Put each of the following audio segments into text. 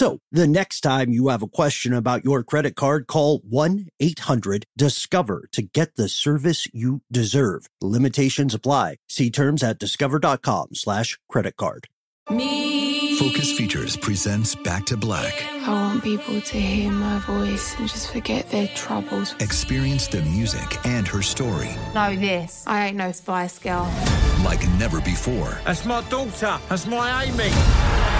So the next time you have a question about your credit card, call 1 800 Discover to get the service you deserve. Limitations apply. See terms at discover.com slash credit card. Me. Focus Features presents Back to Black. I want people to hear my voice and just forget their troubles. Experience the music and her story Know this. I ain't no spy Girl. like never before That's my daughter. That's my Amy.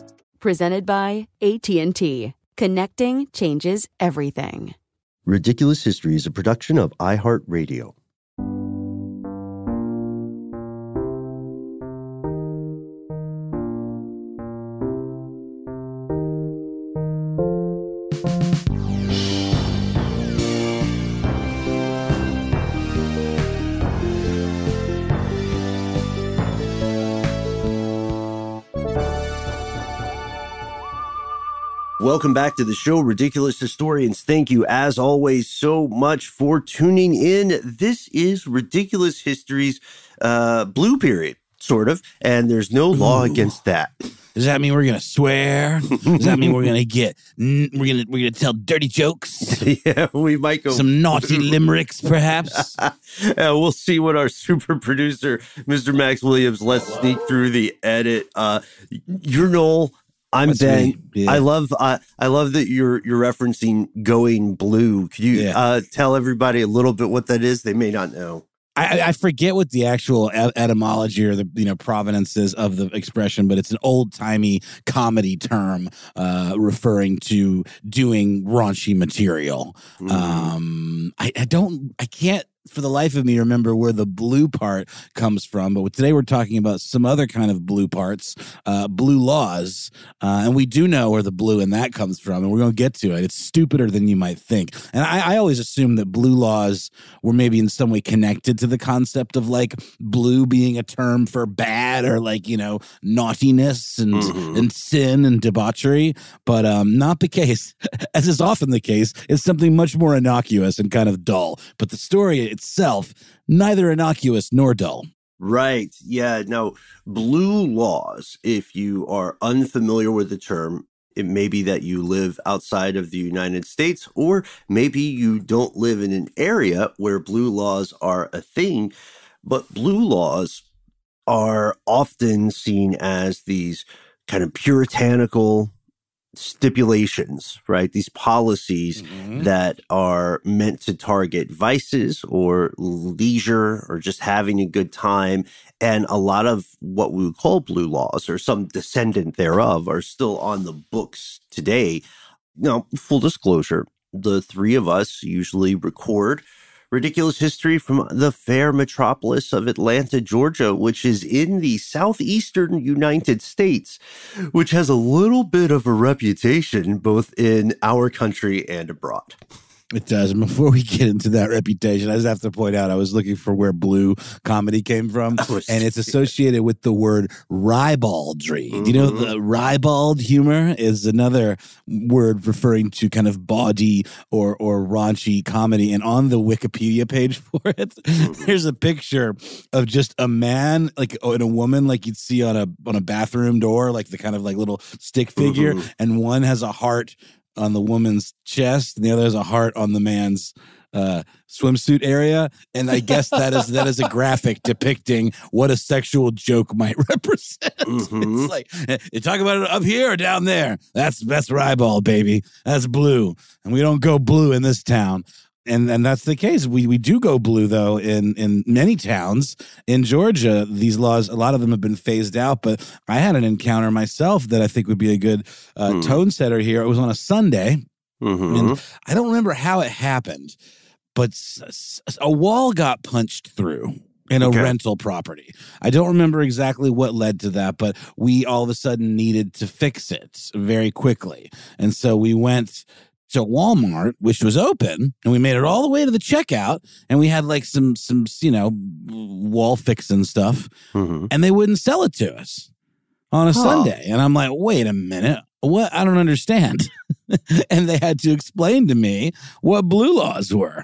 Presented by AT&T. Connecting changes everything. Ridiculous History is a production of iHeartRadio. Welcome back to the show, Ridiculous Historians. Thank you, as always, so much for tuning in. This is Ridiculous History's uh, blue period, sort of, and there's no law against that. Does that mean we're gonna swear? Does that mean we're gonna get we're gonna we're gonna tell dirty jokes? yeah, we might go Some naughty limericks, perhaps? Uh, we'll see what our super producer, Mr. Max Williams, lets sneak through the edit. Uh, you're Noel. I'm That's Ben. Yeah. I love uh, I love that you're you're referencing going blue. Could you Yeah. uh, tell everybody a little bit what that is? They may not know. I, I forget what the actual etymology or the you know provenance is of the expression, but it's an old timey comedy term uh, referring to doing raunchy material. Mm. Um, I, I don't, I can't for the life of me remember where the blue part comes from. But today we're talking about some other kind of blue parts, uh, blue laws, uh, and we do know where the blue in that comes from, and we're going to get to it. It's stupider than you might think, and I, I always assumed that blue laws were maybe in some way connected to the concept of like blue being a term for bad or like you know naughtiness and Mhm. and sin and debauchery, but um, not the case. As is often the case, it's something much more innocuous and kind of dull. But the story itself, neither innocuous nor dull. Right. Yeah. No, blue laws, if you are unfamiliar with the term, it may be that you live outside of the United States, or maybe you don't live in an area where blue laws are a thing. But blue laws are often seen as these kind of puritanical stipulations, right? These policies mm-hmm. that are meant to target vices or leisure or just having a good time. And a lot of what we would call blue laws or some descendant thereof are still on the books today. Now, full disclosure, the three of us usually record ridiculous history from the fair metropolis of Atlanta, Georgia, which is in the southeastern United States, which has a little bit of a reputation both in our country and abroad. It does. And before we get into that reputation, I just have to point out I was looking for where blue comedy came from, and it's associated with the word ribaldry. Do you know Mhm. the ribald humor is another word referring to kind of bawdy or or raunchy comedy. And on the Wikipedia page for it, there's a picture of just a man like and a woman like you'd see on a on a bathroom door, like the kind of like little stick figure, Mhm. and one has a heart on the woman's chest and the other has a heart on the man's uh, swimsuit area, and I guess that is that is a graphic depicting what a sexual joke might represent. Mhm. It's like eh, you talk about it up here or down there. That's that's Ryball, baby. That's blue, and we don't go blue in this town. And and that's the case. We we do go blue though in in many towns in Georgia. These laws, a lot of them have been phased out. But I had an encounter myself that I think would be a good uh, Hmm. tone setter here. It was on a Sunday. Mhm. And I don't remember how it happened, but a wall got punched through in a Okay. rental property. I don't remember exactly what led to that, but we all of a sudden needed to fix it very quickly. And so we went to Walmart, which was open, and we made it all the way to the checkout, and we had like some some you know wall fixing stuff, Mhm. and they wouldn't sell it to us on a Huh. Sunday. And I'm like, wait a minute, what? I don't understand. and they had to explain to me what blue laws were.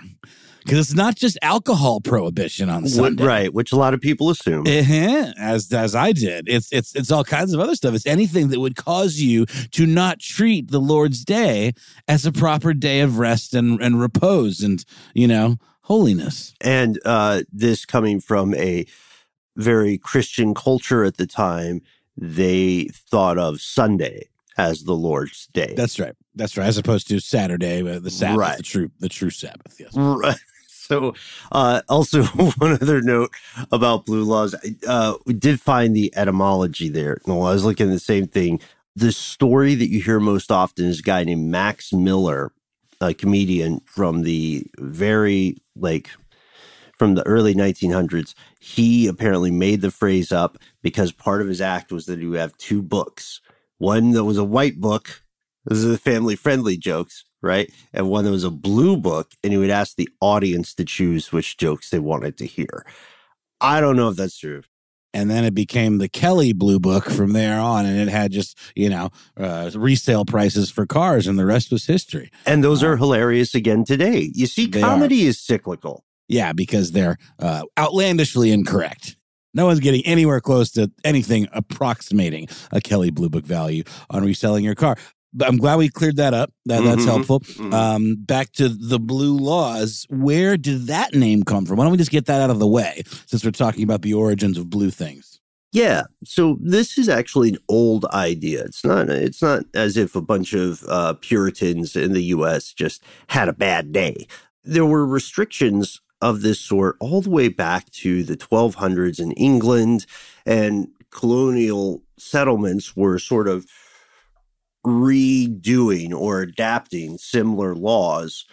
Because it's not just alcohol prohibition on Sunday. Right, which a lot of people assume. Uh-huh, as as I did. It's it's it's all kinds of other stuff. It's anything that would cause you to not treat the Lord's day as a proper day of rest and, and repose and, you know, holiness. and uh, this coming from a very Christian culture at the time, they thought of Sunday as the Lord's day. That's right. That's right. As opposed to Saturday, uh, the Sabbath, Right. the true the true Sabbath. Yes. Right. So, uh, also one other note about blue laws, uh, we did find the etymology there. No, I was looking at the same thing. The story that you hear most often is a guy named Max Miller, a comedian from the very like from the early 1900s. He apparently made the phrase up because part of his act was that he would have two books. One that was a white book. This is the family friendly jokes, right? And one that was a blue book, and he would ask the audience to choose which jokes they wanted to hear. I don't know if that's true. and then it became the Kelly Blue Book from there on, and it had just you know uh, resale prices for cars, and the rest was history. And those are hilarious again today. You see, comedy is cyclical. Yeah, because they're uh, outlandishly incorrect. No one's getting anywhere close to anything approximating a Kelly Blue Book value on reselling your car. But I'm glad we cleared that up. That, That's Mhm. helpful. Mhm. Um, back to the blue laws. Where did that name come from? Why don't we just get that out of the way since we're talking about the origins of blue things? Yeah. So this is actually an old idea. It's not. It's not as if a bunch of uh, Puritans in the U.S. just had a bad day. There were restrictions of this sort all the way back to the 1200s in England, and colonial settlements were sort of redoing or adapting similar laws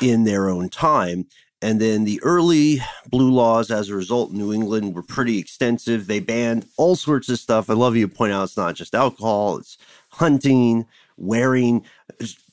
in their own time. And then the early blue laws, as a result, in New England were pretty extensive. They banned all sorts of stuff. I love you to point out it's not just alcohol, it's hunting, wearing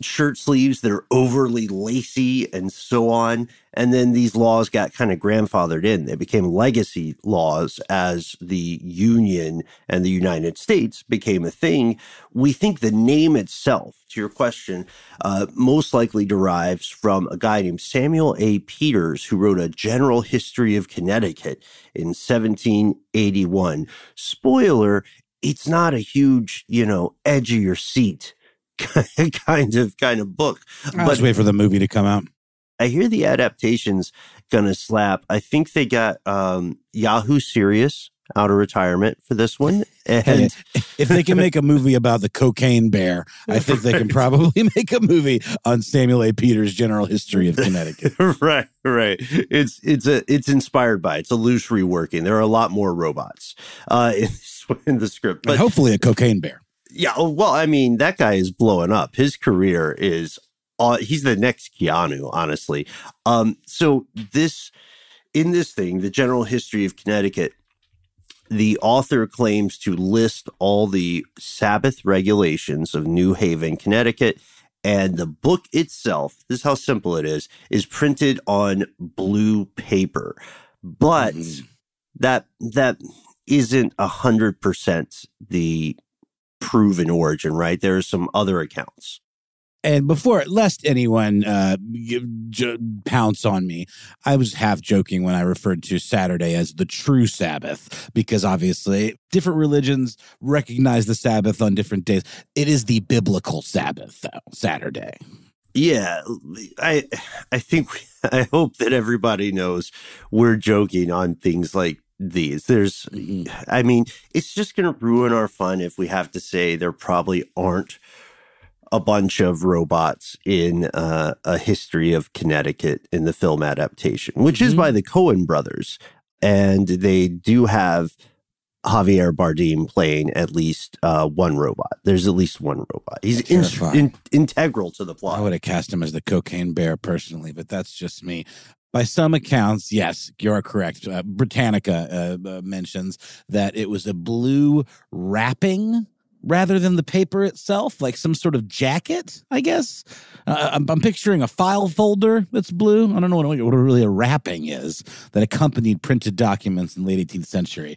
shirt sleeves that are overly lacy, and so on. And then these laws got kind of grandfathered in. They became legacy laws as the Union and the United States became a thing. We think the name itself, to your question, uh, most likely derives from a guy named Samuel A. Peters, who wrote a general history of Connecticut in 1781. Spoiler, it's not a huge, you know, edge of your seat kind of kind of book. I'll just wait for the movie to come out. I hear the adaptation's gonna slap. I think they got um, Yahoo Serious out of retirement for this one, and Hey, if they can make a movie about the cocaine bear, I think they can probably make a movie on Samuel A. Peters' general history of Connecticut. right, right. It's it's a it's inspired by. It's a loose reworking. There are a lot more robots uh, in, in the script, But but hopefully a cocaine bear. Yeah. oh, Well, I mean, that guy is blowing up. His career is. Uh, he's the next Keanu, honestly. Um, so this in this thing, the general history of Connecticut, the author claims to list all the Sabbath regulations of New Haven, Connecticut, and the book itself, this is how simple it is, is printed on blue paper. But that that isn't a hundred percent the proven origin, right? There are some other accounts. And before, lest anyone uh, j- pounce on me, I was half joking when I referred to Saturday as the true Sabbath, because obviously different religions recognize the Sabbath on different days. It is the biblical Sabbath, though, Saturday. Yeah, I I think I hope that everybody knows we're joking on things like these. There's, I mean, it's just going to ruin our fun if we have to say there probably aren't a bunch of robots in uh, a history of Connecticut in the film adaptation, which is by the Coen brothers, and they do have Javier Bardem playing at least uh, one robot. There's at least one robot. He's in, in, integral to the plot. I would have cast him as the cocaine bear personally, but that's just me. By some accounts, yes, you're correct. Uh, Britannica uh, uh, mentions that it was a blue wrapping rather than the paper itself, like some sort of jacket, I guess. Uh, I'm, I'm picturing a file folder that's blue. I don't know what, what really a wrapping is that accompanied printed documents in the late 18th century.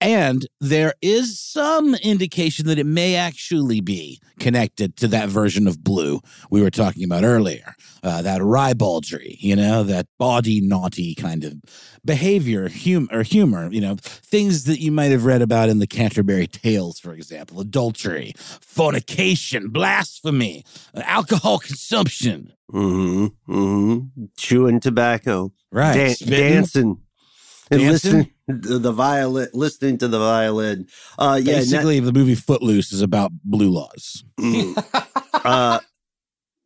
And there is some indication that it may actually be connected to that version of blue we were talking about earlier. Uh, that ribaldry, you know, that body naughty kind of behavior, hum- or humor, you know, things that you might have read about in the Canterbury Tales, for example, adultery, fornication, blasphemy, uh, alcohol consumption. hmm hmm Chewing tobacco, Right. Spitting. dancing, and Dancing? listening to the violin, listening to the violin. Uh, yeah, and that- Basically, the movie Footloose is about blue laws. Mm. uh,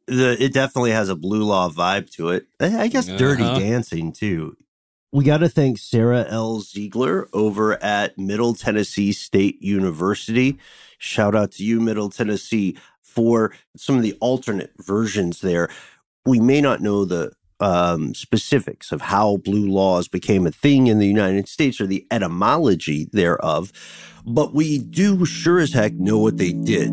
the it definitely has a blue law vibe to it. I I guess Dirty Uh-huh. Dancing too. We got to thank Sarah L. Ziegler over at Middle Tennessee State University. Shout out to you, Middle Tennessee, for some of the alternate versions there. We may not know the um, specifics of how blue laws became a thing in the United States or the etymology thereof, but we do sure as heck know what they did.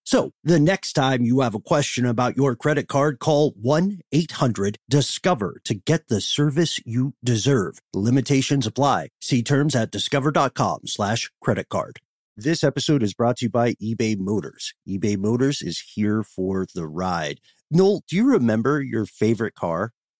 So the next time you have a question about your credit card, call 1 800 Discover to get the service you deserve. Limitations apply. See terms at discover.com slash credit card. This episode is brought to you by eBay Motors. eBay Motors is here for the ride. Noel, do you remember your favorite car?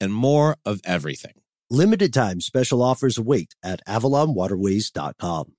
and more of everything. Limited time special offers await at avalonwaterways.com.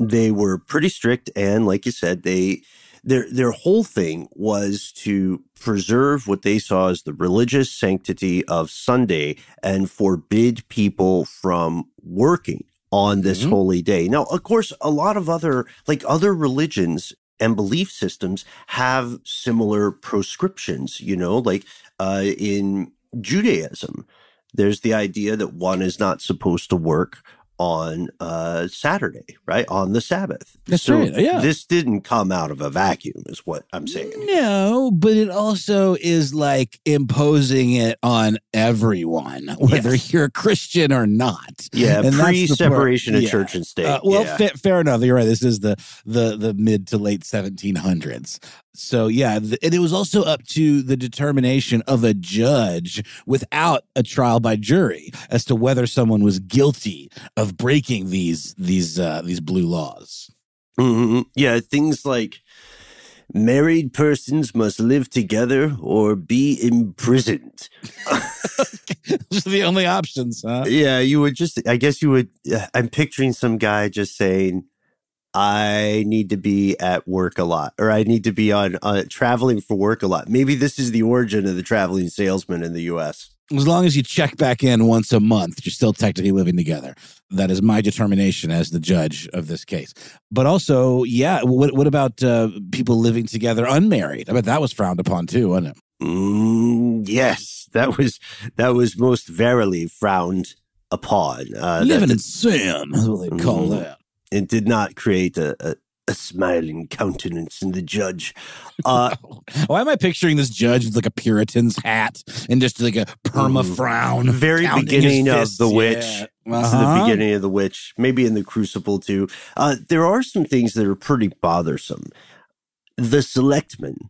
They were pretty strict and like you said they their their whole thing was to preserve what they saw as the religious sanctity of Sunday and forbid people from working on this Mhm. holy day. Now, of course, a lot of other like other religions and belief systems have similar proscriptions, you know, like uh, in Judaism, there's the idea that one is not supposed to work on uh, Saturday, right? On the Sabbath. That's so right, yeah. This didn't come out of a vacuum, is what I'm saying. No, but it also is like imposing it on everyone, whether Yes. you're a Christian or not. Yeah, And that's the part- pre-separation of yeah. church and state. Uh, well, yeah. fa- fair enough. You're right. This is the the the mid to late 1700s. So yeah, th- and it was also up to the determination of a judge without a trial by jury as to whether someone was guilty of breaking these these uh, these blue laws. Mhm. Yeah, things like married persons must live together or be imprisoned. Those are the only options, huh? Yeah, you would just, I guess you would, uh, I'm picturing some guy just saying, I need to be at work a lot, or I need to be on uh, traveling for work a lot. Maybe this is the origin of the traveling salesman in the U.S. As long as you check back in once a month, you're still technically living together. That is my determination as the judge of this case. But also, yeah, what, what about uh, people living together unmarried? I bet that was frowned upon too, wasn't it? Mm, yes, that was that was most verily frowned upon. Uh, Living in sin, is what they call Mhm. that. it did not create a, a, a smiling countenance in the judge. Uh, Why am I picturing this judge with like a Puritan's hat and just like a perma frown? very beginning of the witch. Yeah. This is the Uh-huh. beginning of the witch, maybe in the crucible too. Uh, there are some things that are pretty bothersome. The selectmen,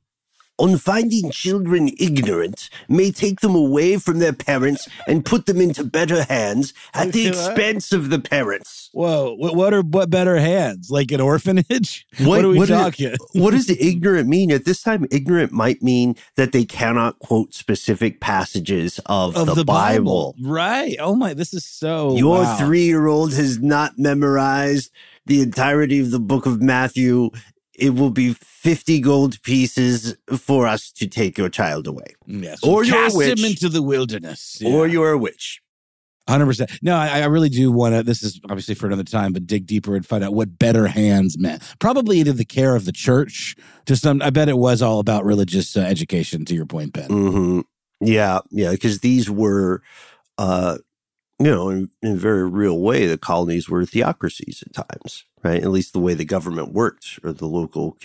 on finding children ignorant, may take them away from their parents and put them into better hands at the expense of the parents. Whoa, what, what are what better hands? Like an orphanage? What, are we what is- talking? what does the ignorant mean? At this time, ignorant might mean that they cannot quote specific passages of, of the, Bible. Right. Oh my, this is so Your wow. three year old has not memorized the entirety of the book of Matthew. It will be 50 gold pieces for us to take your child away. Yes. or you're a cast witch. him into the wilderness. Or you're a witch. Hundred percent. No, I, I really do want to. This is obviously for another time, but dig deeper and find out what better hands meant. Probably into the care of the church. To some, I bet it was all about religious uh, education. To your point, Ben. hmm Yeah, yeah, because these were, uh, you know, in, in a very real way, the colonies were theocracies at times, right? At least the way the government worked or the local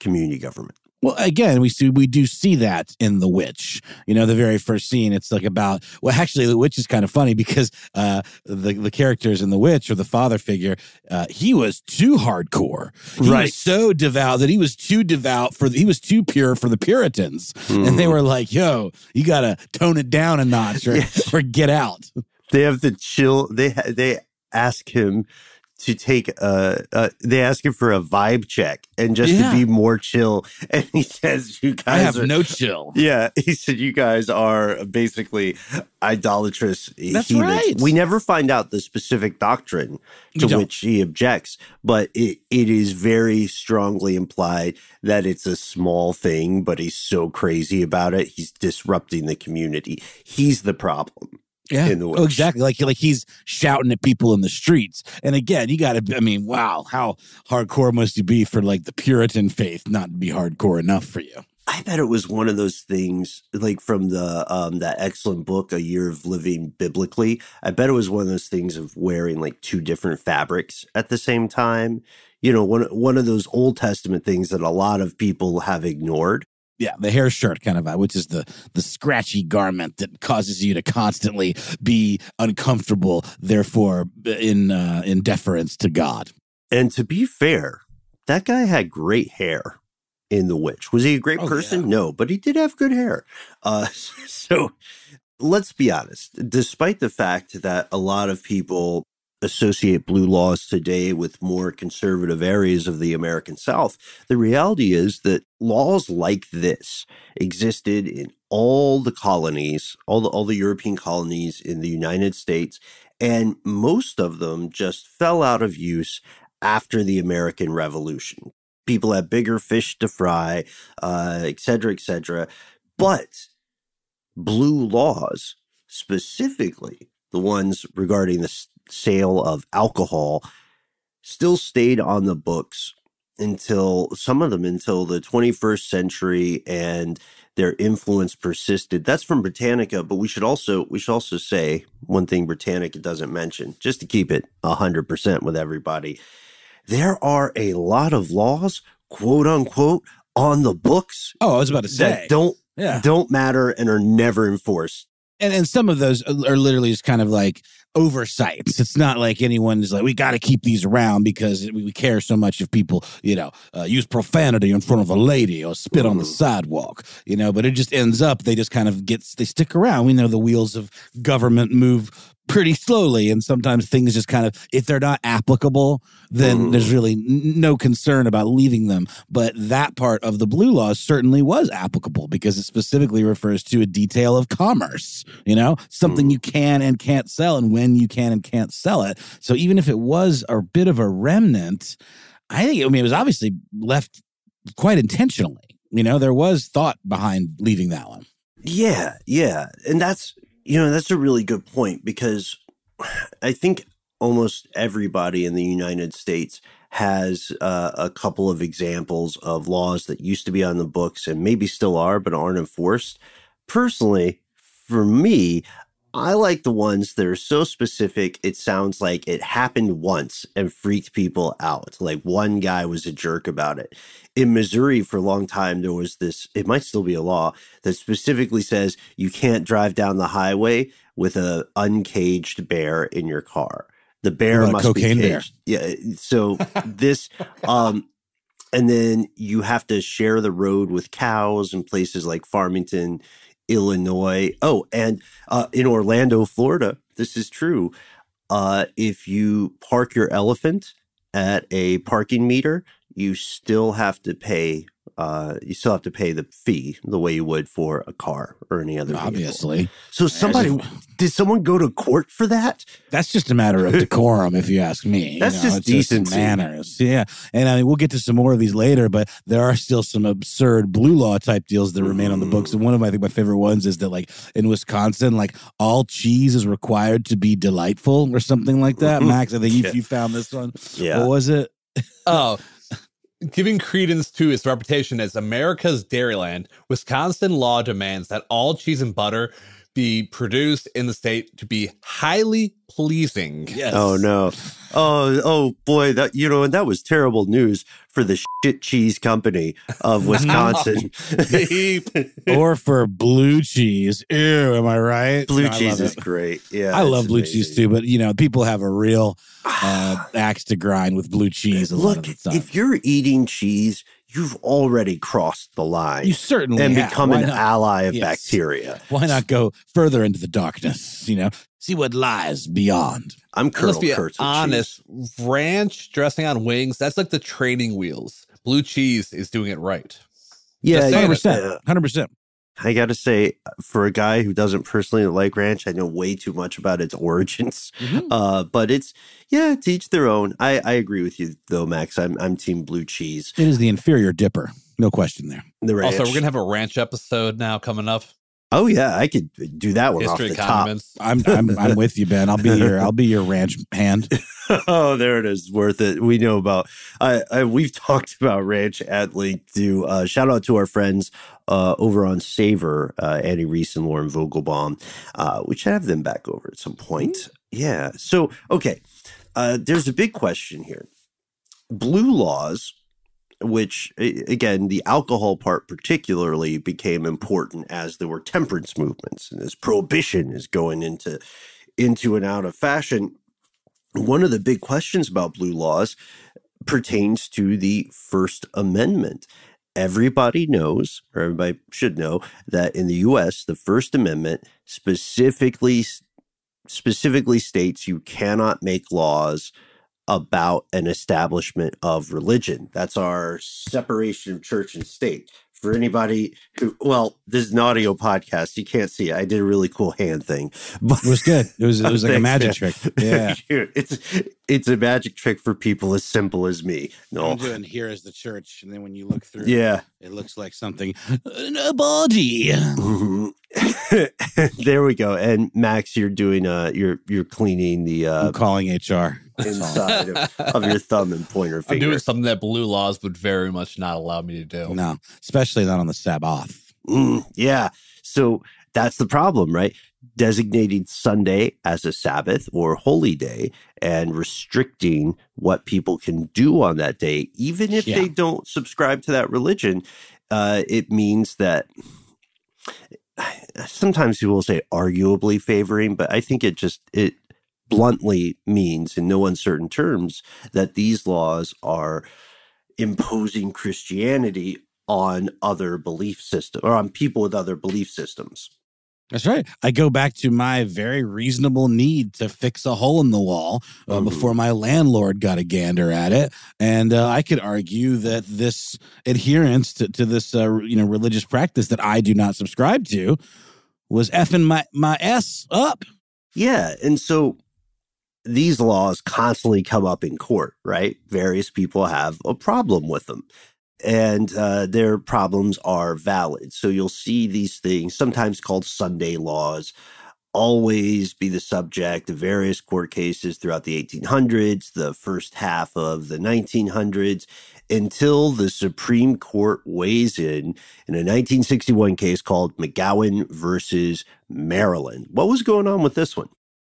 community government. Well, again, we see we do see that in The Witch. You know, the very first scene, it's like about well, actually, The Witch is kind of funny because uh, the the characters in The Witch or the father figure, uh, he was too hardcore. He Right. was so devout that he was too devout for the, he was too pure for the Puritans, and they were like, "Yo, you got to tone it down a notch or, Yes. or get out." They have the chill. They ha- they ask him to take uh, uh they ask him for a vibe check and just Yeah. to be more chill, and he says, "You guys I have are." no chill. yeah, he said you guys are basically idolatrous That's heathens. right. We never find out the specific doctrine to which he objects, but it, it is very strongly implied that it's a small thing, but he's so crazy about it, he's disrupting the community. He's the problem. Yeah, in the oh, exactly. Like like he's shouting at people in the streets. And again, you got to. I mean, wow, how hardcore must you be for like the Puritan faith not to be hardcore enough for you? I bet it was one of those things like from the um that excellent book A Year of Living Biblically. I bet it was one of those things of wearing like two different fabrics at the same time. You know, one one of those Old Testament things that a lot of people have ignored. Yeah, the hair shirt kind of vibe, which is the the scratchy garment that causes you to constantly be uncomfortable, therefore in uh, in deference to God. And to be fair, that guy had great hair in The Witch. Was he a great Oh, person? yeah. No, but he did have good hair. Uh, so let's be honest. Despite the fact that a lot of people associate blue laws today with more conservative areas of the American South, the reality is that laws like this existed in all the colonies, all the all the European colonies in the United States, and most of them just fell out of use after the American Revolution. People had bigger fish to fry, uh, et cetera, et cetera. But blue laws, specifically the ones regarding the sale of alcohol, still stayed on the books until some of them until the 21st century and their influence persisted that's from britannica but we should also we should also say one thing britannica doesn't mention just to keep it 100% with everybody there are a lot of laws quote unquote on the books Oh, I was about to say. don't Yeah. don't matter and are never enforced and and some of those are literally just kind of like oversights. It's not like anyone's like we got to keep these around because we care so much if people you know uh, use profanity in front of a lady or spit on the sidewalk. You know, but it just ends up they just kind of get they stick around. We know the wheels of government move pretty slowly and sometimes things just kind of if they're not applicable then mm. there's really no concern about leaving them. But that part of the blue laws certainly was applicable because it specifically refers to a detail of commerce you know? Something mm. you can and can't sell and when you can and can't sell it. So even if it was a bit of a remnant i think i mean it was obviously left quite intentionally you know? There was thought behind leaving that one. Yeah, yeah. And that's, you know, that's a really good point because I think almost everybody in the United States has uh, a couple of examples of laws that used to be on the books and maybe still are, but aren't enforced. Personally, for me, I like the ones that are so specific, it sounds like it happened once and freaked people out. Like one guy was a jerk about it. In Missouri, for a long time, there was this, it might still be a law that specifically says you can't drive down the highway with a uncaged bear in your car. The bear What about a must be cocaine bear? Yeah. So this, um, and then you have to share the road with cows in places like Farmington, Illinois. Oh, and uh, in Orlando, Florida, this is true. Uh, if you park your elephant at a parking meter, you still have to pay. Uh, you still have to pay the fee the way you would for a car or any other. vehicle. obviously So somebody did someone go to court for that? That's just a matter of decorum, if you ask me. You That's know, just it's decency. manners. Yeah, and I mean, we'll get to some more of these later, but there are still some absurd blue law type deals that remain on the books. And one of my, I think my favorite ones is that, like in Wisconsin, like all cheese is required to be delightful or something like that. Max, I think you, Yeah. you found this one. Yeah. What was it? Oh, giving credence to its reputation as America's Dairyland, Wisconsin law demands that all cheese and butter be produced in the state to be highly pleasing. Yes. Oh no. Oh oh boy, that you know, and that was terrible news for the shit cheese company of Wisconsin. or for blue cheese. Ew, am I right? blue No, cheese is it. great. Yeah. I love blue cheese too, but you know, people have a real uh, axe to grind with blue cheese. A lot Look, of the time. if you're eating cheese, you've already crossed the line you certainly and have. become Why an not? ally of Yes. bacteria. Why not go further into the darkness? You know, see what lies beyond. I'm Let's Colonel be Kurtz with honest. Ranch dressing on wings, that's like the training wheels. Blue cheese is doing it right. cheese. Yeah, saying. Hundred percent, hundred percent. I got to say, for a guy who doesn't personally like ranch, I know way too much about its origins. Mm-hmm. Uh, but it's yeah, to each their own. I, I agree with you though, Max. I'm I'm team blue cheese. It is the inferior dipper, no question there. The ranch. Also, we're gonna have a ranch episode now coming up. Oh yeah, I could do that one History off of the top. I'm I'm I'm with you, Ben. I'll be your I'll be your ranch hand. oh, there it is. Worth it. We know about. I, I we've talked about ranch at length. To uh, shout out to our friends uh, over on Savor, uh, Annie Reese and Lauren Vogelbaum. Uh, we should have them back over at some point. Yeah. So okay, uh, there's a big question here. Blue laws, which again, the alcohol part particularly became important as there were temperance movements and as prohibition is going into into and out of fashion one of the big questions about blue laws pertains to the First Amendment. Everybody knows, or everybody should know, that in the U.S., the First Amendment specifically specifically states you cannot make laws about an establishment of religion. That's our separation of church and state. For anybody who well this is an audio podcast. You can't see it. i did a really cool hand thing. But it was good. It was it was like a magic man. trick. Yeah. It's it's a magic trick for people as simple as me. No. I'm doing here is the church and then when you look through yeah. it looks like something. A body. Mhm. there we go and max you're doing uh you're you're cleaning the uh i'm calling hr inside of, of your thumb and pointer I'm doing something that blue laws would very much not allow me to do. no especially not on the sabbath Mm, yeah. So that's the problem, right? Designating Sunday as a Sabbath or holy day and restricting what people can do on that day, even if Yeah. they don't subscribe to that religion, uh, it means that sometimes people will say arguably favoring, but I think it just, it bluntly means in no uncertain terms that these laws are imposing Christianity on other belief systems or on people with other belief systems. That's right. I go back to my very reasonable need to fix a hole in the wall uh, Mhm. before my landlord got a gander at it, and uh, I could argue that this adherence to, to this, uh, you know, religious practice that I do not subscribe to was effing my my s up. Yeah. And so these laws constantly come up in court, right? Various people have a problem with them. And uh, their problems are valid. So you'll see these things, sometimes called Sunday laws, always be the subject of various court cases throughout the 1800s, the first half of the 1900s, until the Supreme Court weighs in in a 1961 case called McGowan versus Maryland. What was going on with this one?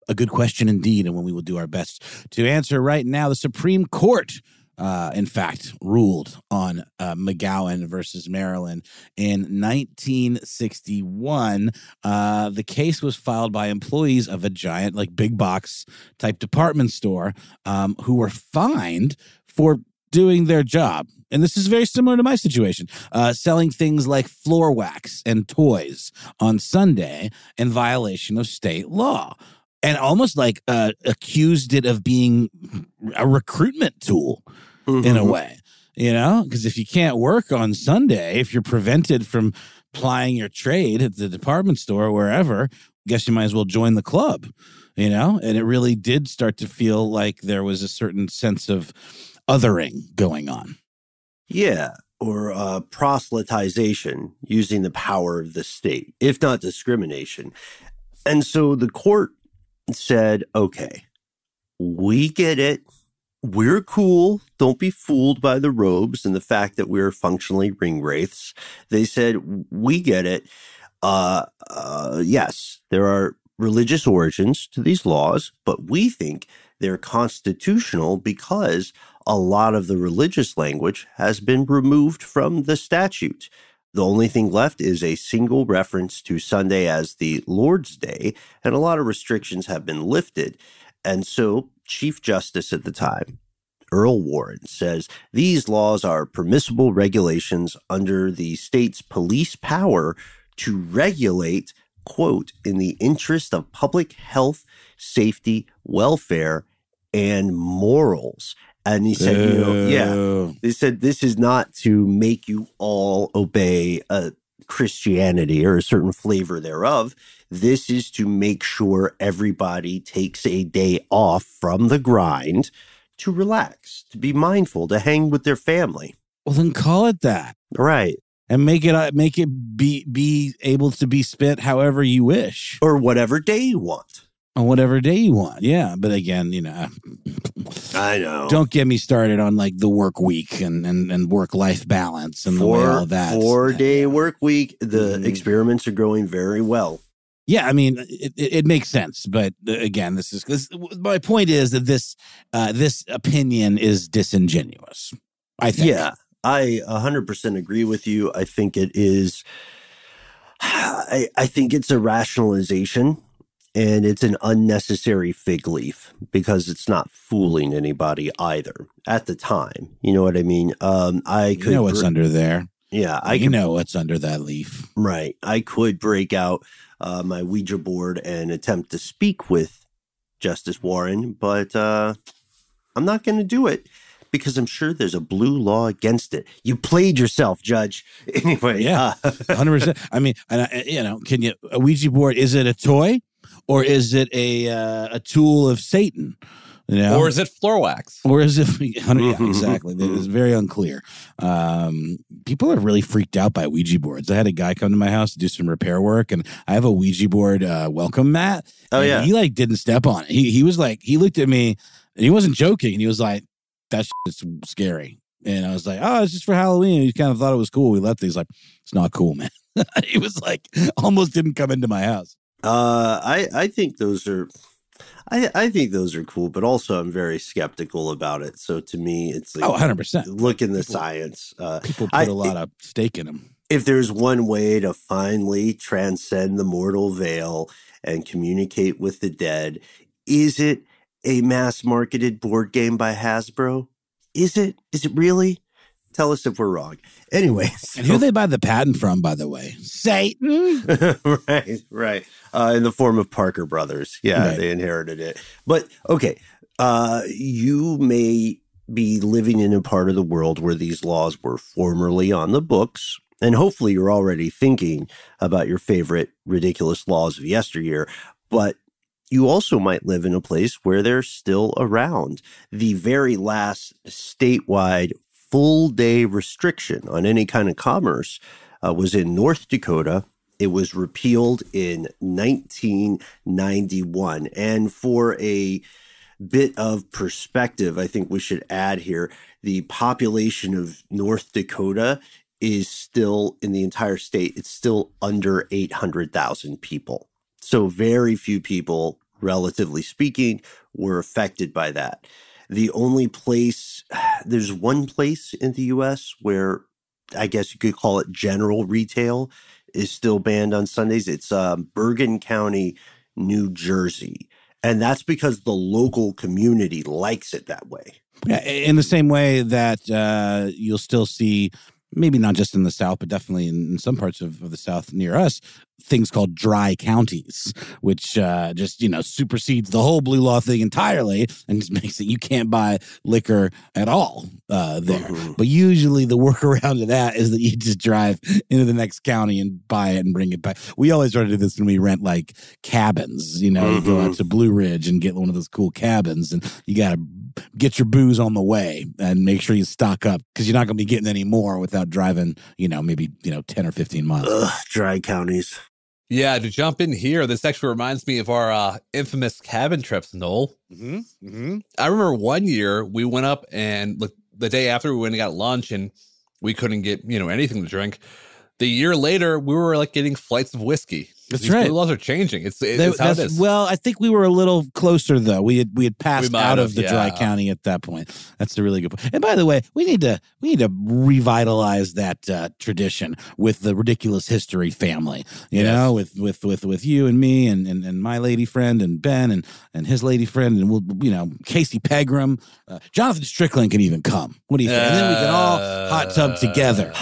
A good question indeed, and one we will do our best to answer right now. The Supreme Court, uh, in fact, ruled on uh, McGowan versus Maryland in 1961. Uh, the case was filed by employees of a giant, like big box type department store, um, who were fined for doing their job. And this is very similar to my situation, uh, selling things like floor wax and toys on Sunday in violation of state law and almost like uh, accused it of being a recruitment tool in a way, you know? Because if you can't work on Sunday, if you're prevented from plying your trade at the department store or wherever, guess you might as well join the club, you know? And it really did start to feel like there was a certain sense of othering going on. Yeah, or uh, proselytization using the power of the state, if not discrimination. And so the court said, okay, we get it. We're cool. Don't be fooled by the robes and the fact that we're functionally ring wraiths. They said, we get it. Uh, uh, yes, there are religious origins to these laws, but we think they're constitutional because a lot of the religious language has been removed from the statute. The only thing left is a single reference to Sunday as the Lord's Day, and a lot of restrictions have been lifted. And so, Chief Justice at the time, Earl Warren, says these laws are permissible regulations under the state's police power to regulate, quote, in the interest of public health, safety, welfare, and morals. And he said, you know, yeah, they said this is not to make you all obey uh, Christianity or a certain flavor thereof. This is to make sure everybody takes a day off from the grind to relax, to be mindful, to hang with their family. Well, then call it that. Right. and make it uh, make it be be able to be spent however you wish Or whatever day you want. On whatever day you want. Yeah, but again, you know, I know. Don't get me started on like the work week and and, and work life balance and four all that. four day work week. The Mhm. experiments are going very well. Yeah, I mean, it, it, it makes sense, but uh, again, this is this, my point is that this uh, this opinion is disingenuous. I think. Yeah, I 100% agree with you. I think it is, I, I think it's a rationalization and it's an unnecessary fig leaf because it's not fooling anybody either at the time. You know what I mean? Um, I you could, know what's br- under there. yeah, I you could, know what's under that leaf. right. I could break out uh, my Ouija board and attempt to speak with Justice Warren, but uh, I'm not going to do it because I'm sure there's a blue law against it. You played yourself, Judge. Anyway, Yeah. uh, Hundred percent. I mean, and I, you know, can you a Ouija board? Is it a toy, or is it a uh, a tool of Satan? You know, Or is it floor wax? or is it? Yeah, exactly. It's very unclear. Um, people are really freaked out by Ouija boards. I had a guy come to my house to do some repair work, and I have a Ouija board uh, welcome mat. Oh, and yeah. he like didn't step on it. He he was like he looked at me and he wasn't joking. And he was like, "That shit's scary." And I was like, "Oh, it's just for Halloween." He kind of thought it was cool. We left it. He's like, "It's not cool, man." he was like, almost didn't come into my house. Uh, I I think those are. I, I think those are cool, but also I'm very skeptical about it. So to me, it's like Oh, 100 percent. look in the science. Uh, People put I- a lot of stake in them. if there's one way to finally transcend the mortal veil and communicate with the dead, is it a mass marketed board game by Hasbro? Is it? Is it really? Tell us if we're wrong. Anyways, And who they buy the patent from, by the way? Satan. right, right. Uh, in the form of Parker Brothers. Yeah, Right. they inherited it. But okay, uh, you may be living in a part of the world where these laws were formerly on the books. And hopefully you're already thinking about your favorite ridiculous laws of yesteryear. But you also might live in a place where they're still around. The very last statewide full day restriction on any kind of commerce uh, was in North Dakota. It was repealed in 1991. And for a bit of perspective, I think we should add here the population of North Dakota is still in the entire state, it's still under 800,000 people. So, very few people, relatively speaking, were affected by that. The only place, there's one place in the US where I guess you could call it general retail is still banned on Sundays. It's um, Bergen County, New Jersey. And that's because the local community likes it that way. Yeah, in the same way that uh, you'll still see, maybe not just in the South, but definitely in, in some parts of, of the South near us, things called dry counties, which uh, just you know supersedes the whole blue law thing entirely and just makes it you can't buy liquor at all uh, there. Mhm. But usually the workaround to that is that you just drive into the next county and buy it and bring it back. We always try to do this when we rent like cabins. You know, you go out Mhm. to Blue Ridge and get one of those cool cabins, and you got to get your booze on the way and make sure you stock up because you're not going to be getting any more without driving. You know, maybe you know ten or fifteen miles. Ugh, dry counties. Yeah, to jump in here, this actually reminds me of our uh, infamous cabin trips, Noel. Mm-hmm. Mm-hmm. I remember one year we went up and look, the day after we went and got lunch and we couldn't get, you know, anything to drink. The year later, we were like getting flights of whiskey. That's These right. laws are changing. It's, it's They- how it is. well, I think we were a little closer though. We had we had passed might out have, of the dry county at that point. That's a really good point. And by the way, we need to we need to revitalize that uh, tradition with the ridiculous history family. You Yes. know, with with with with you and me and, and and my lady friend and Ben and and his lady friend and we'll you know Casey Pegram, uh, Jonathan Strickland can even come. What do you think? and then we can all hot tub together.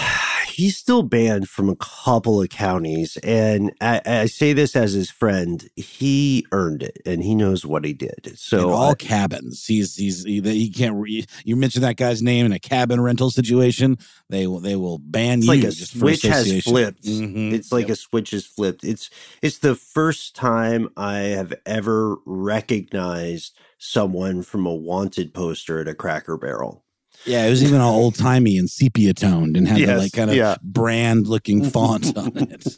He's still banned from a couple of counties. And I, I say this as his friend. He earned it and he knows what he did. So in all I- cabins. He's he's he, he can't. Re, you mentioned that guy's name in a cabin rental situation. They will they will ban it's you. like a switch has flipped. Mhm. It's like Yep. a switch has flipped. It's it's the first time I have ever recognized someone from a wanted poster at a Cracker Barrel. Yeah. It was even all old timey and sepia toned and had the like kind of yeah. brand looking font on it.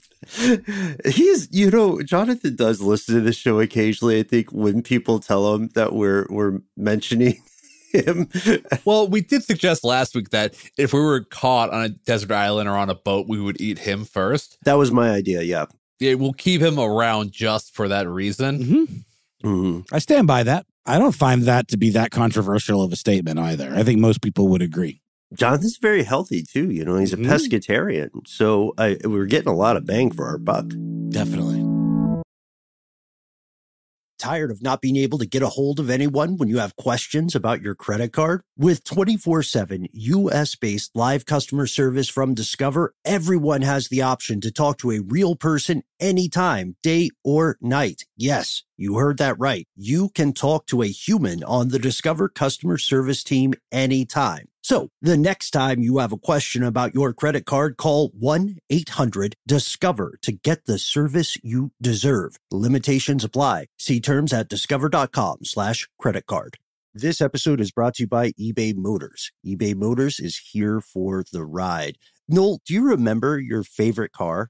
He's, you know, Jonathan does listen to the show occasionally. I think when people tell him that we're we're mentioning him. Well, we did suggest last week that if we were caught on a desert island or on a boat, we would eat him first. That was my idea. Yeah. Yeah, we'll keep him around just for that reason. Mm-hmm. hmm I stand by that. I don't find that to be that controversial of a statement either. I think most people would agree. Jonathan's very healthy too. You know, he's a Mhm. pescatarian. So I, we're getting a lot of bang for our buck. Definitely. Tired of not being able to get a hold of anyone when you have questions about your credit card? With 24 7 US based live customer service from Discover, everyone has the option to talk to a real person anytime, day or night. Yes, you heard that right. You can talk to a human on the Discover customer service team anytime. So the next time you have a question about your credit card, call 1 800 Discover to get the service you deserve. Limitations apply. See terms at discover.com slash credit card. This episode is brought to you by eBay Motors. eBay Motors is here for the ride. Noel, do you remember your favorite car?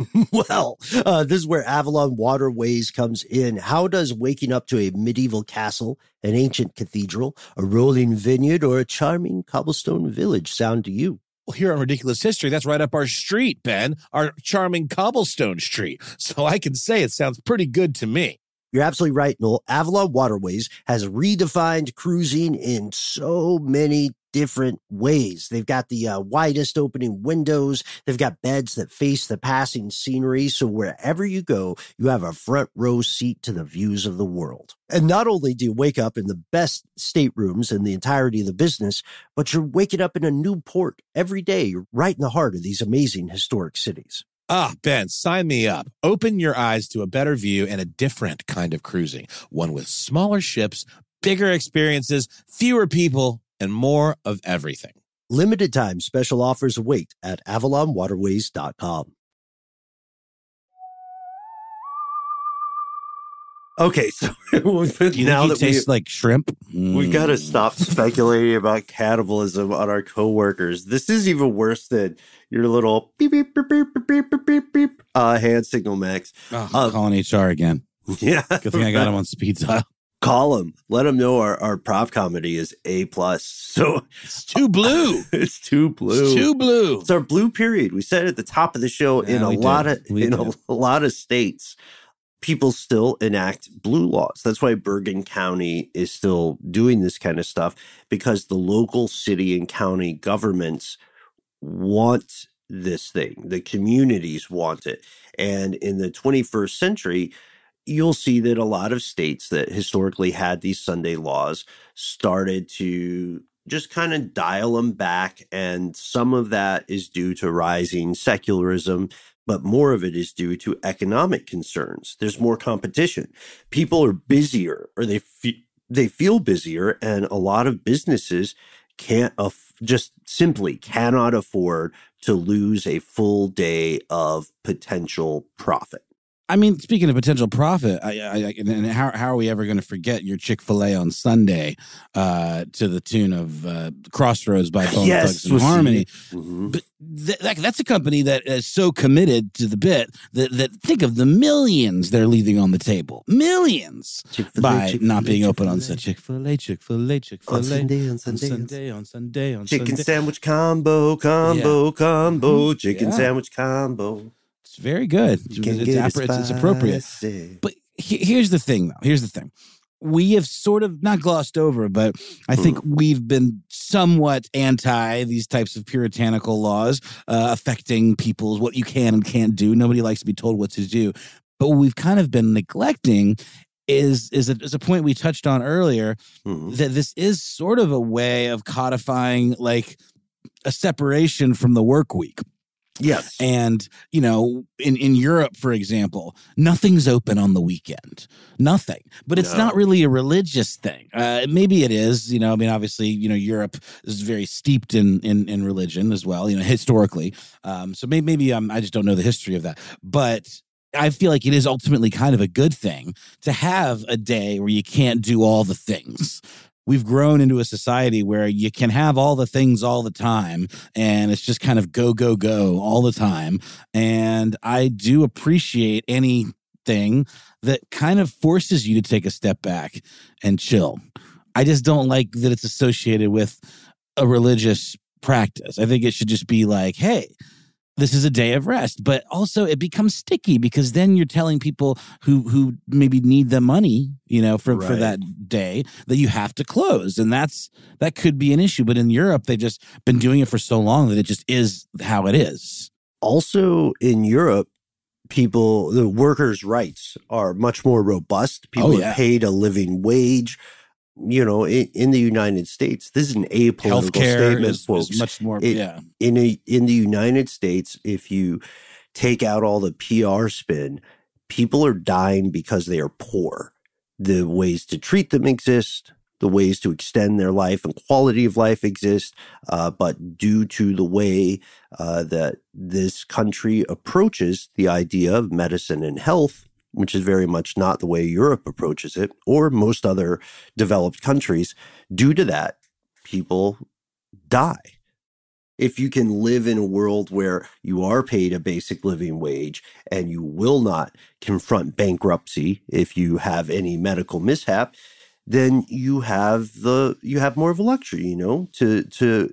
well, uh, this is where Avalon Waterways comes in. How does waking up to a medieval castle, an ancient cathedral, a rolling vineyard, or a charming cobblestone village sound to you? Well, here on Ridiculous History, that's right up our street, Ben, our charming cobblestone street. So I can say it sounds pretty good to me. You're absolutely right, Noel. Avalon Waterways has redefined cruising in so many different ways. They've got the uh, widest opening windows. They've got beds that face the passing scenery. So wherever you go, you have a front row seat to the views of the world. And not only do you wake up in the best staterooms in the entirety of the business, but you're waking up in a new port every day, right in the heart of these amazing historic cities. Ah, Ben, sign me up. Open your eyes to a better view and a different kind of cruising. One with smaller ships, bigger experiences, fewer people, and more of everything. Limited time special offers await at avalonwaterways.com. Okay, so now that tastes we, like shrimp, We've mm. got to stop speculating about cannibalism on our coworkers. This is even worse than your little beep beep beep beep beep beep beep, beep beep uh, hand signal, Max. Oh, um, calling HR again. Yeah, good thing I got him on speed dial. Call him. Let him know our, our prop comedy is A plus. So it's too blue. it's too blue. It's too blue. It's our blue period. We said at the top of the show yeah, in a did. lot of we in a, a lot of states people still enact blue laws. That's why Bergen County is still doing this kind of stuff because the local city and county governments want this thing. The communities want it. And in the 21st century, you'll see that a lot of states that historically had these Sunday laws started to just kind of dial them back. And some of that is due to rising secularism, but more of it is due to economic concerns. There's more competition. People are busier or they, fe- they feel busier, and a lot of businesses can't just simply cannot afford to lose a full day of potential profit. I mean, speaking of potential profit, I, I, and how, how are we ever going to forget your Chick fil A on Sunday uh, to the tune of uh, Crossroads by Bone Yes, Thugs and Harmony? Mhm. But th- that, that's a company that is so committed to the bit that, that think of the millions they're leaving on the table. Millions Chick-fil-A, by Chick-fil-A, not being open on Chick-fil-A. Sunday. Chick fil A, Chick fil A, Chick fil A. On Sunday, on Sunday, on Sunday, on Sunday, on Chicken Sunday. sandwich combo, combo, combo, chicken Yeah. sandwich combo. It's very good. It's, it's, it's appropriate. But he- here's the thing, though. Here's the thing. We have sort of not glossed over, but I think we've been somewhat anti these types of puritanical laws uh, affecting people's what you can and can't do. Nobody likes to be told what to do. But what we've kind of been neglecting is is a, is a point we touched on earlier Mhm. that this is sort of a way of codifying like a separation from the work week. Yes. And, you know, in, in Europe, for example, nothing's open on the weekend. Nothing. But it's No. not really a religious thing. Uh, maybe it is, you know, I mean, obviously, you know, Europe is very steeped in in, in religion as well, you know, historically. Um, so maybe, maybe um, I just don't know the history of that. But I feel like it is ultimately kind of a good thing to have a day where you can't do all the things. We've grown into a society where you can have all the things all the time and it's just kind of go, go, go all the time. And I do appreciate anything that kind of forces you to take a step back and chill. I just don't like that it's associated with a religious practice. I think it should just be like, hey, this is a day of rest but also it becomes sticky because then you're telling people who who maybe need the money you know for for that day that you have to close and that's that could be an issue but in Europe they've just been doing it for so long that it just is how it is Also in Europe, people, the workers' rights are much more robust. People Oh, yeah. are paid a living wage. You know, in, in the United States, this is an apolitical healthcare statement, is, folks. is much more It- yeah in a, in the United States, if you take out all the PR spin, people are dying because they are poor. The ways to treat them exist. The ways to extend their life and quality of life exist, uh, but due to the way uh, that this country approaches the idea of medicine and health, which is very much not the way Europe approaches it, or most other developed countries, due to that, people die. If you can live in a world where you are paid a basic living wage and you will not confront bankruptcy if you have any medical mishap then you have the you have more of a luxury you know to to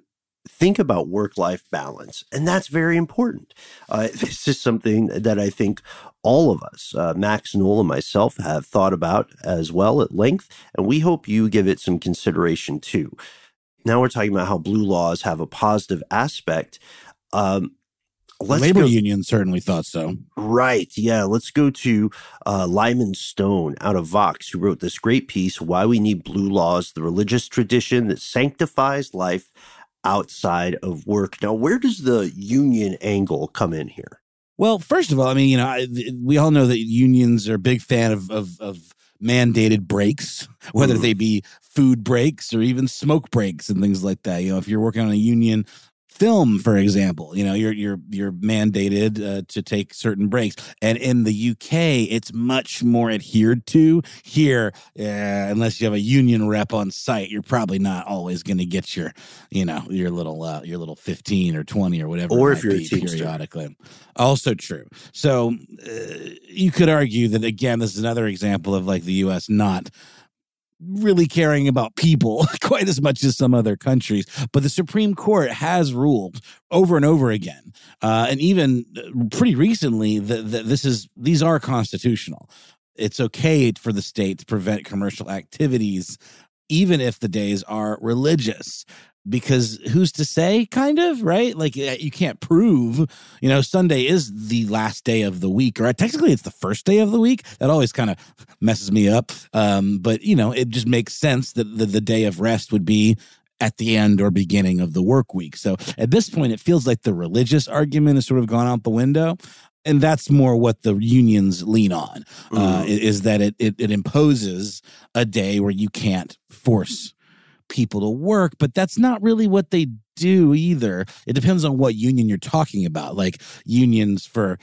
think about work life balance and that's very important uh, this is something that i think all of us uh, max Noel and myself have thought about as well at length and we hope you give it some consideration too now we're talking about how blue laws have a positive aspect. Um, labor go, union certainly thought so right. Yeah. Let's go to uh, Lyman Stone out of Vox, who wrote this great piece, Why We Need Blue Laws, the religious tradition that sanctifies life outside of work. Now, where does the union angle come in here? Well, first of all, I mean, you know, I, we all know that unions are a big fan of of, of mandated breaks, whether Mhm. they be food breaks or even smoke breaks and things like that. You know, if you're working on a union film, for example, you know, you're you're you're mandated uh, to take certain breaks, and in the UK, it's much more adhered to. Here, uh, unless you have a union rep on site, you're probably not always going to get your, you know, your little uh, your little fifteen or twenty or whatever. Or if you're a Teamster. periodically. Also true. So uh, you could argue that again, this is another example of like the U.S. not really caring about people quite as much as some other countries. But the Supreme Court has ruled over and over again, uh, and even uh, pretty recently, that, that this is these are constitutional. It's okay for the state to prevent commercial activities, even if the days are religious. Because who's to say, kind of, right? Like uh, you can't prove, you know, Sunday is the last day of the week, or technically it's the first day of the week. That always kind of messes me up. Um, but, you know, it just makes sense that the, the day of rest would be at the end or beginning of the work week. So at this point, it feels like the religious argument has sort of gone out the window. And that's more what the unions lean on, uh, Mhm. is that it, it it imposes a day where you can't force people to work, but that's not really what they do either. It depends on what union you're talking about. Like unions for,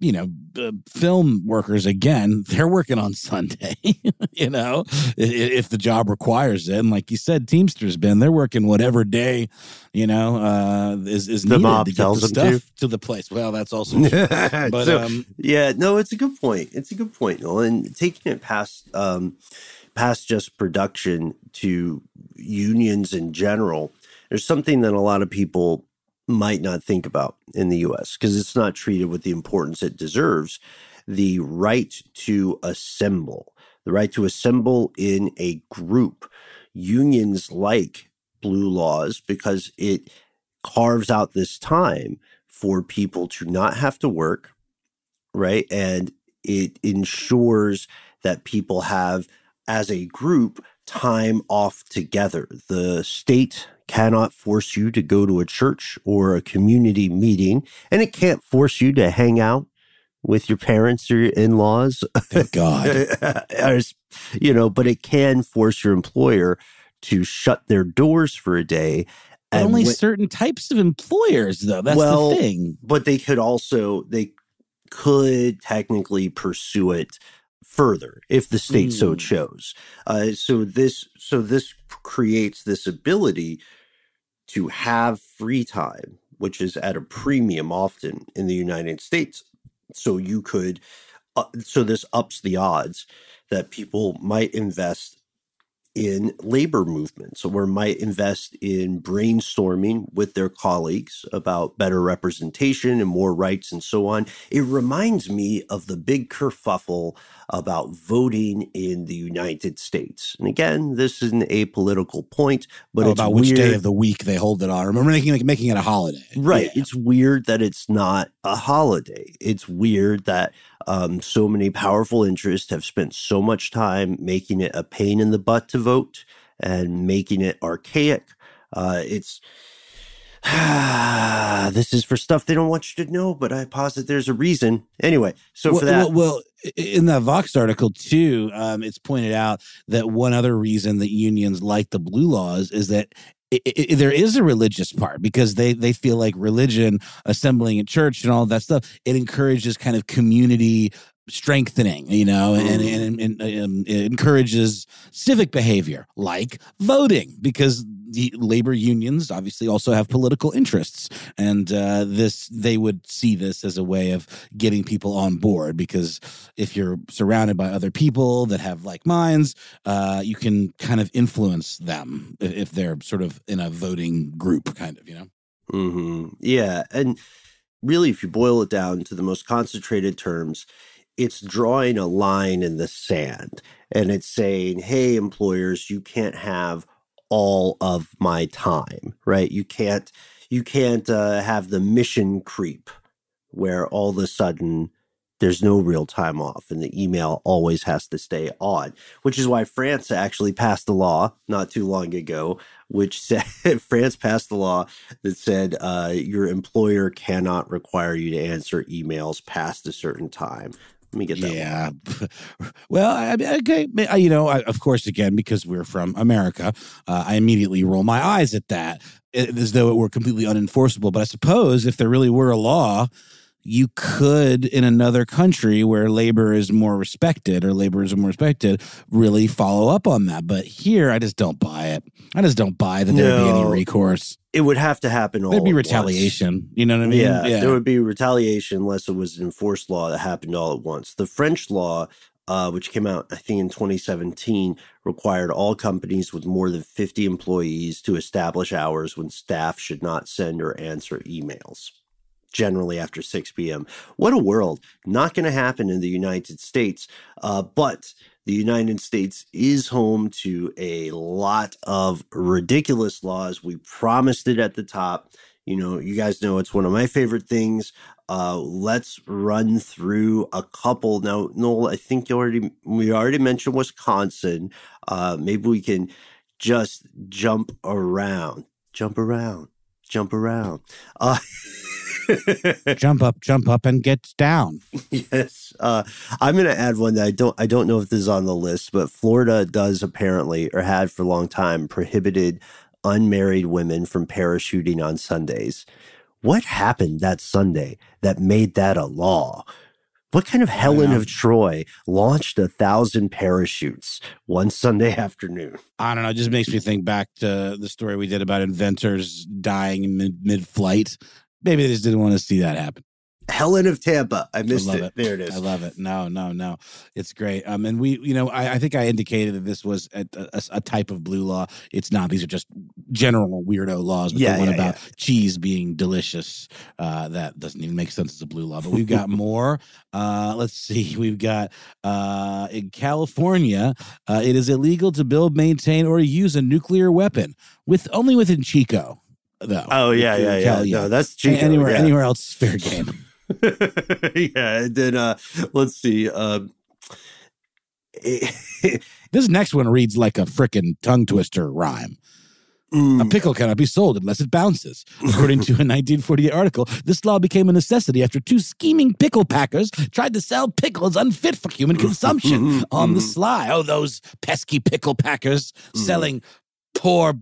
you know, uh, film workers, again, they're working on Sunday, you know, i- i- if the job requires it. And like you said, Teamsters, Ben, they're working whatever day, you know, uh, is, is The needed mob to get the them to. stuff to. the place. Well, that's also true. But, So, um, yeah, no, it's a good point. It's a good point, Noel. And taking it past um, past just production to unions in general, there's something that a lot of people might not think about in the U.S. because it's not treated with the importance it deserves. The right to assemble, the right to assemble in a group. Unions like blue laws because it carves out this time for people to not have to work, right? And it ensures that people have, as a group, time off together. The state cannot force you to go to a church or a community meeting, and it can't force you to hang out with your parents or your in-laws thank God. You know but it can force your employer to shut their doors for a day But only when- certain types of employers, though. That's Well, the thing. but they could also they could technically pursue it further if the state so Mm. chose uh, so this so this creates this ability to have free time which is at a premium often in the united states. So you could uh, so this ups the odds that people might invest in labor movements or might invest in brainstorming with their colleagues about better representation and more rights and so on. It reminds me of the big kerfuffle about voting in the United States. And again, this is an apolitical point, but Oh, it's about weird. which day of the week they hold it on. Remember making like, making it a holiday, Right. Yeah. It's weird that it's not a holiday. It's weird that um, so many powerful interests have spent so much time making it a pain in the butt to vote and making it archaic. Uh, it's this is for stuff they don't want you to know, but I posit there's a reason. Anyway, so well, for that, well, well, in that Vox article too, um, it's pointed out that one other reason that unions like the blue laws is that i i there is a religious part because they they feel like religion, assembling at church, and all that stuff, it encourages kind of community strengthening, you know, and, and, and, and um, it encourages civic behavior like voting because the labor unions obviously also have political interests and uh, this they would see this as a way of getting people on board because if you're surrounded by other people that have like minds uh, you can kind of influence them if they're sort of in a voting group kind of you know hmm Yeah. And really, if you boil it down to the most concentrated terms, it's drawing a line in the sand and it's saying, hey, employers, you can't have all of my time, right? You can't, you can't uh, have the mission creep where all of a sudden there's no real time off and the email always has to stay on, which is why France actually passed a law not too long ago, which said France passed a law that said uh, your employer cannot require you to answer emails past a certain time. Let me get that. yeah well I, okay you know I, of course again because we're from america uh, i immediately roll my eyes at that as though it were completely unenforceable but i suppose if there really were a law you could in another country where labor is more respected or labor is more respected really follow up on that. But here i just don't buy it. I just don't buy that there'd be any recourse. It would have to happen all there'd be at once. retaliation. You know what i mean? Yeah, there would be retaliation unless it was an enforced law that happened all at once. The French law, uh, which came out, I think, in 2017, required all companies with more than 50 employees to establish hours when staff should not send or answer emails, generally after 6 p.m. What a world. Not going to happen in the United States, uh, but the United States is home to a lot of ridiculous laws. We promised it at the top. You know, you guys know it's one of my favorite things. Uh, let's run through a couple. Now, Noel, I think you already we already mentioned Wisconsin. Uh, maybe we can just jump around, jump around, jump around. Uh, jump up, jump up, and get down. yes, uh, I'm going to add one that I don't. I don't know if this is on the list, but Florida does apparently, or had for a long time, prohibited unmarried women from parachuting on Sundays. What happened that Sunday that made that a law? What kind of Helen of Troy launched a thousand parachutes one Sunday afternoon? I don't know. It just makes me think back to the story we did about inventors dying mid flight. Maybe they just didn't want to see that happen. Helen of Tampa. I missed I it. it. There it is. I love it. No, no, no. It's great. Um, and we, you know, I, I think I indicated that this was a, a, a, type of blue law. It's not. These are just general weirdo laws. But yeah, the one yeah, about yeah. cheese being delicious, uh, that doesn't even make sense as a blue law. But we've got more. Uh, let's see. We've got uh, in California, uh, it is illegal to build, maintain, or use a nuclear weapon with only within Chico. Though. Oh yeah, yeah, yeah. Cal- No, that's Chico. anywhere, yeah. anywhere else is fair game. yeah, and then uh let's see. Um This next one reads like a frickin' tongue twister rhyme. A mm, pickle cannot be sold unless it bounces. According to a 1948 article, this law became a necessity after two scheming pickle packers tried to sell pickles unfit for human consumption on the sly. Oh, those pesky pickle packers selling poor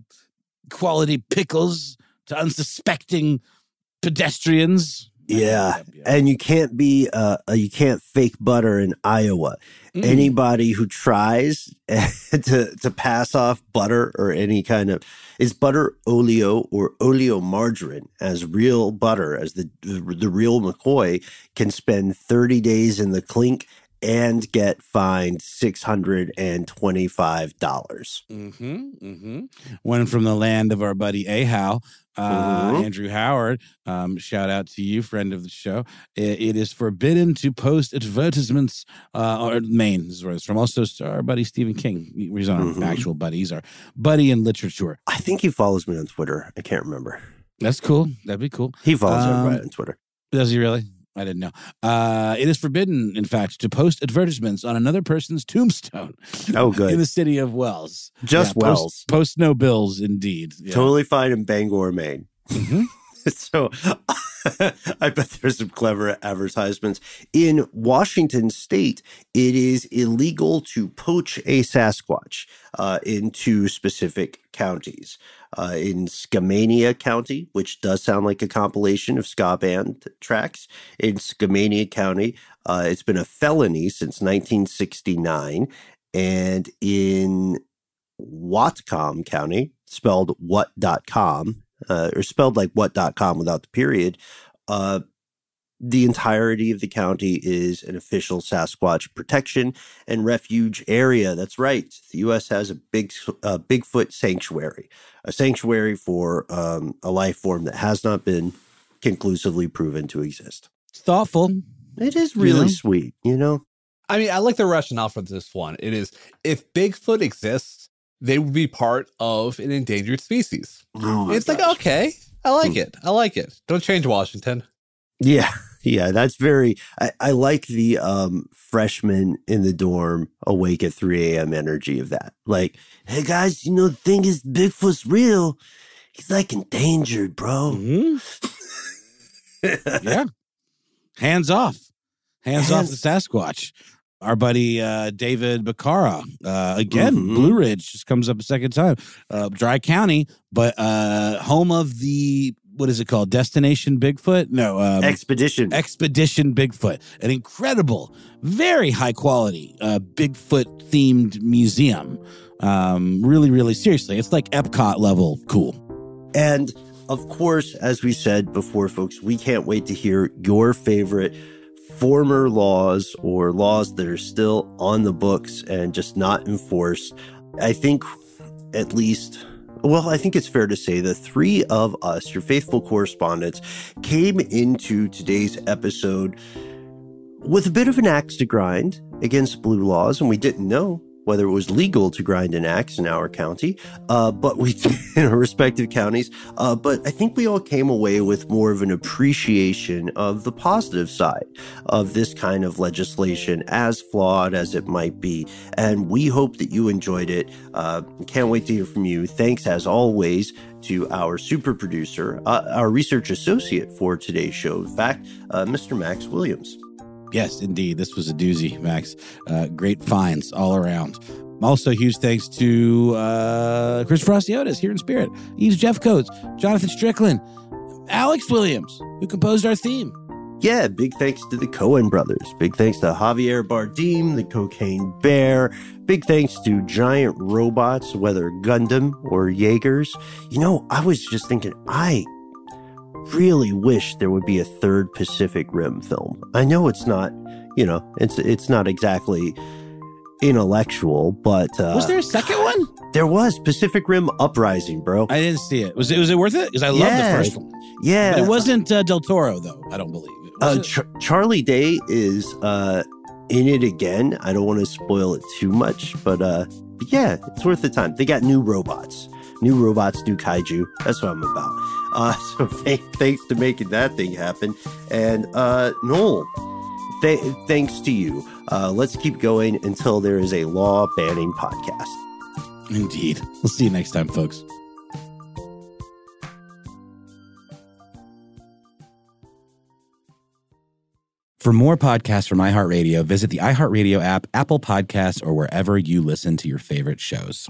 quality pickles to unsuspecting pedestrians. yeah. And you can't be uh uh, you can't fake butter in Iowa. Mm. Anybody who tries to to pass off butter or any kind of is butter oleo or oleomargarine as real butter as the the real McCoy can spend 30 days in the clink and get fined $625. Mm-hmm, mm-hmm. One from the land of our buddy Ahow, uh, Mhm. Andrew Howard. Um, shout out to you, friend of the show. I- it is forbidden to post advertisements, uh, or Maine this is where it's from. Also, our buddy Stephen King. He's our Mhm. actual buddy. He's our buddy in literature. I think he follows me on Twitter. I can't remember. That's cool. That'd be cool. He follows Um, everybody on Twitter. Does he really? I didn't know. Uh, it is forbidden, in fact, to post advertisements on another person's tombstone. Oh, good. in the city of Wells. Just post- Wells. Post, no bills, indeed. Yeah. Totally fine in Bangor, Maine. Mhm. so I bet there's some clever advertisements. In Washington state, it is illegal to poach a Sasquatch uh, in two specific counties. Uh, in Skamania County, which does sound like a compilation of ska band tracks, in Skamania County, uh, it's been a felony since 1969. And in Whatcom County, spelled what.com, uh, or spelled like what.com without the period, uh, the entirety of the county is an official Sasquatch protection and refuge area. That's right. The U.S. has a big uh, Bigfoot sanctuary, a sanctuary for um, a life form that has not been conclusively proven to exist. It's thoughtful. It is You really know? sweet, you know. I mean, I like the rationale for this one. It is if Bigfoot exists, they would be part of an endangered species. Oh it's like, okay, I like Hmm. it. I like it. Don't change Washington. Yeah, yeah, that's very. I, I like the um freshman in the dorm awake at 3 a.m. energy of that. Like, hey guys, you know the thing is Bigfoot's real. He's like endangered, bro. Mhm. yeah. Hands off. Hands, off the Sasquatch. Our buddy uh, David Bacara, uh, again, Mhm. Blue Ridge just comes up a second time. Uh, Dry County, but uh, home of the, what is it called? Destination Bigfoot? No. Um, Expedition. Expedition Bigfoot, an incredible, very high quality uh, Bigfoot themed museum. Um, really, really seriously, it's like Epcot level cool. And of course, as we said before, folks, we can't wait to hear your favorite former laws or laws that are still on the books and just not enforced. I think at least. Well, I think it's fair to say the three of us, your faithful correspondents, came into today's episode with a bit of an axe to grind against blue laws, and we didn't know whether it was legal to grind an axe in our county, uh, but we in our respective counties. Uh, but I think we all came away with more of an appreciation of the positive side of this kind of legislation, as flawed as it might be. And we hope that you enjoyed it. Uh, can't wait to hear from you. Thanks, as always, to our super producer, uh, our research associate for today's show, in fact, uh, Mr. Max Williams. Yes, indeed. This was a doozy, Max. Uh, great finds all around. Also, huge thanks to uh, Chris Frostiotis here in spirit. He's Jeff Coates, Jonathan Strickland, Alex Williams, who composed our theme. Yeah, big thanks to the Coen brothers. Big thanks to Javier Bardem, the Cocaine Bear. Big thanks to giant robots, whether Gundam or Jaegers. You know, I was just thinking, I really wish there would be a third Pacific Rim film. I know it's not, you know, it's it's not exactly intellectual, but uh, was there a second one? There was Pacific Rim Uprising, bro. I didn't see it. Was it was it worth it? Because I love Yeah. the first one. yeah, But it wasn't uh, Del Toro though. I don't believe. it. Uh, Charlie Day is uh, in it again. I don't want to spoil it too much, but uh, yeah, it's worth the time. They got new robots, new robots, new kaiju. That's what I'm about. Uh, so th- thanks to making that thing happen, and uh, Noel, th- thanks to you. Uh, let's keep going until there is a law banning podcast. Indeed. We'll see you next time, folks. For more podcasts from iHeartRadio, visit the iHeartRadio app, Apple Podcasts, or wherever you listen to your favorite shows.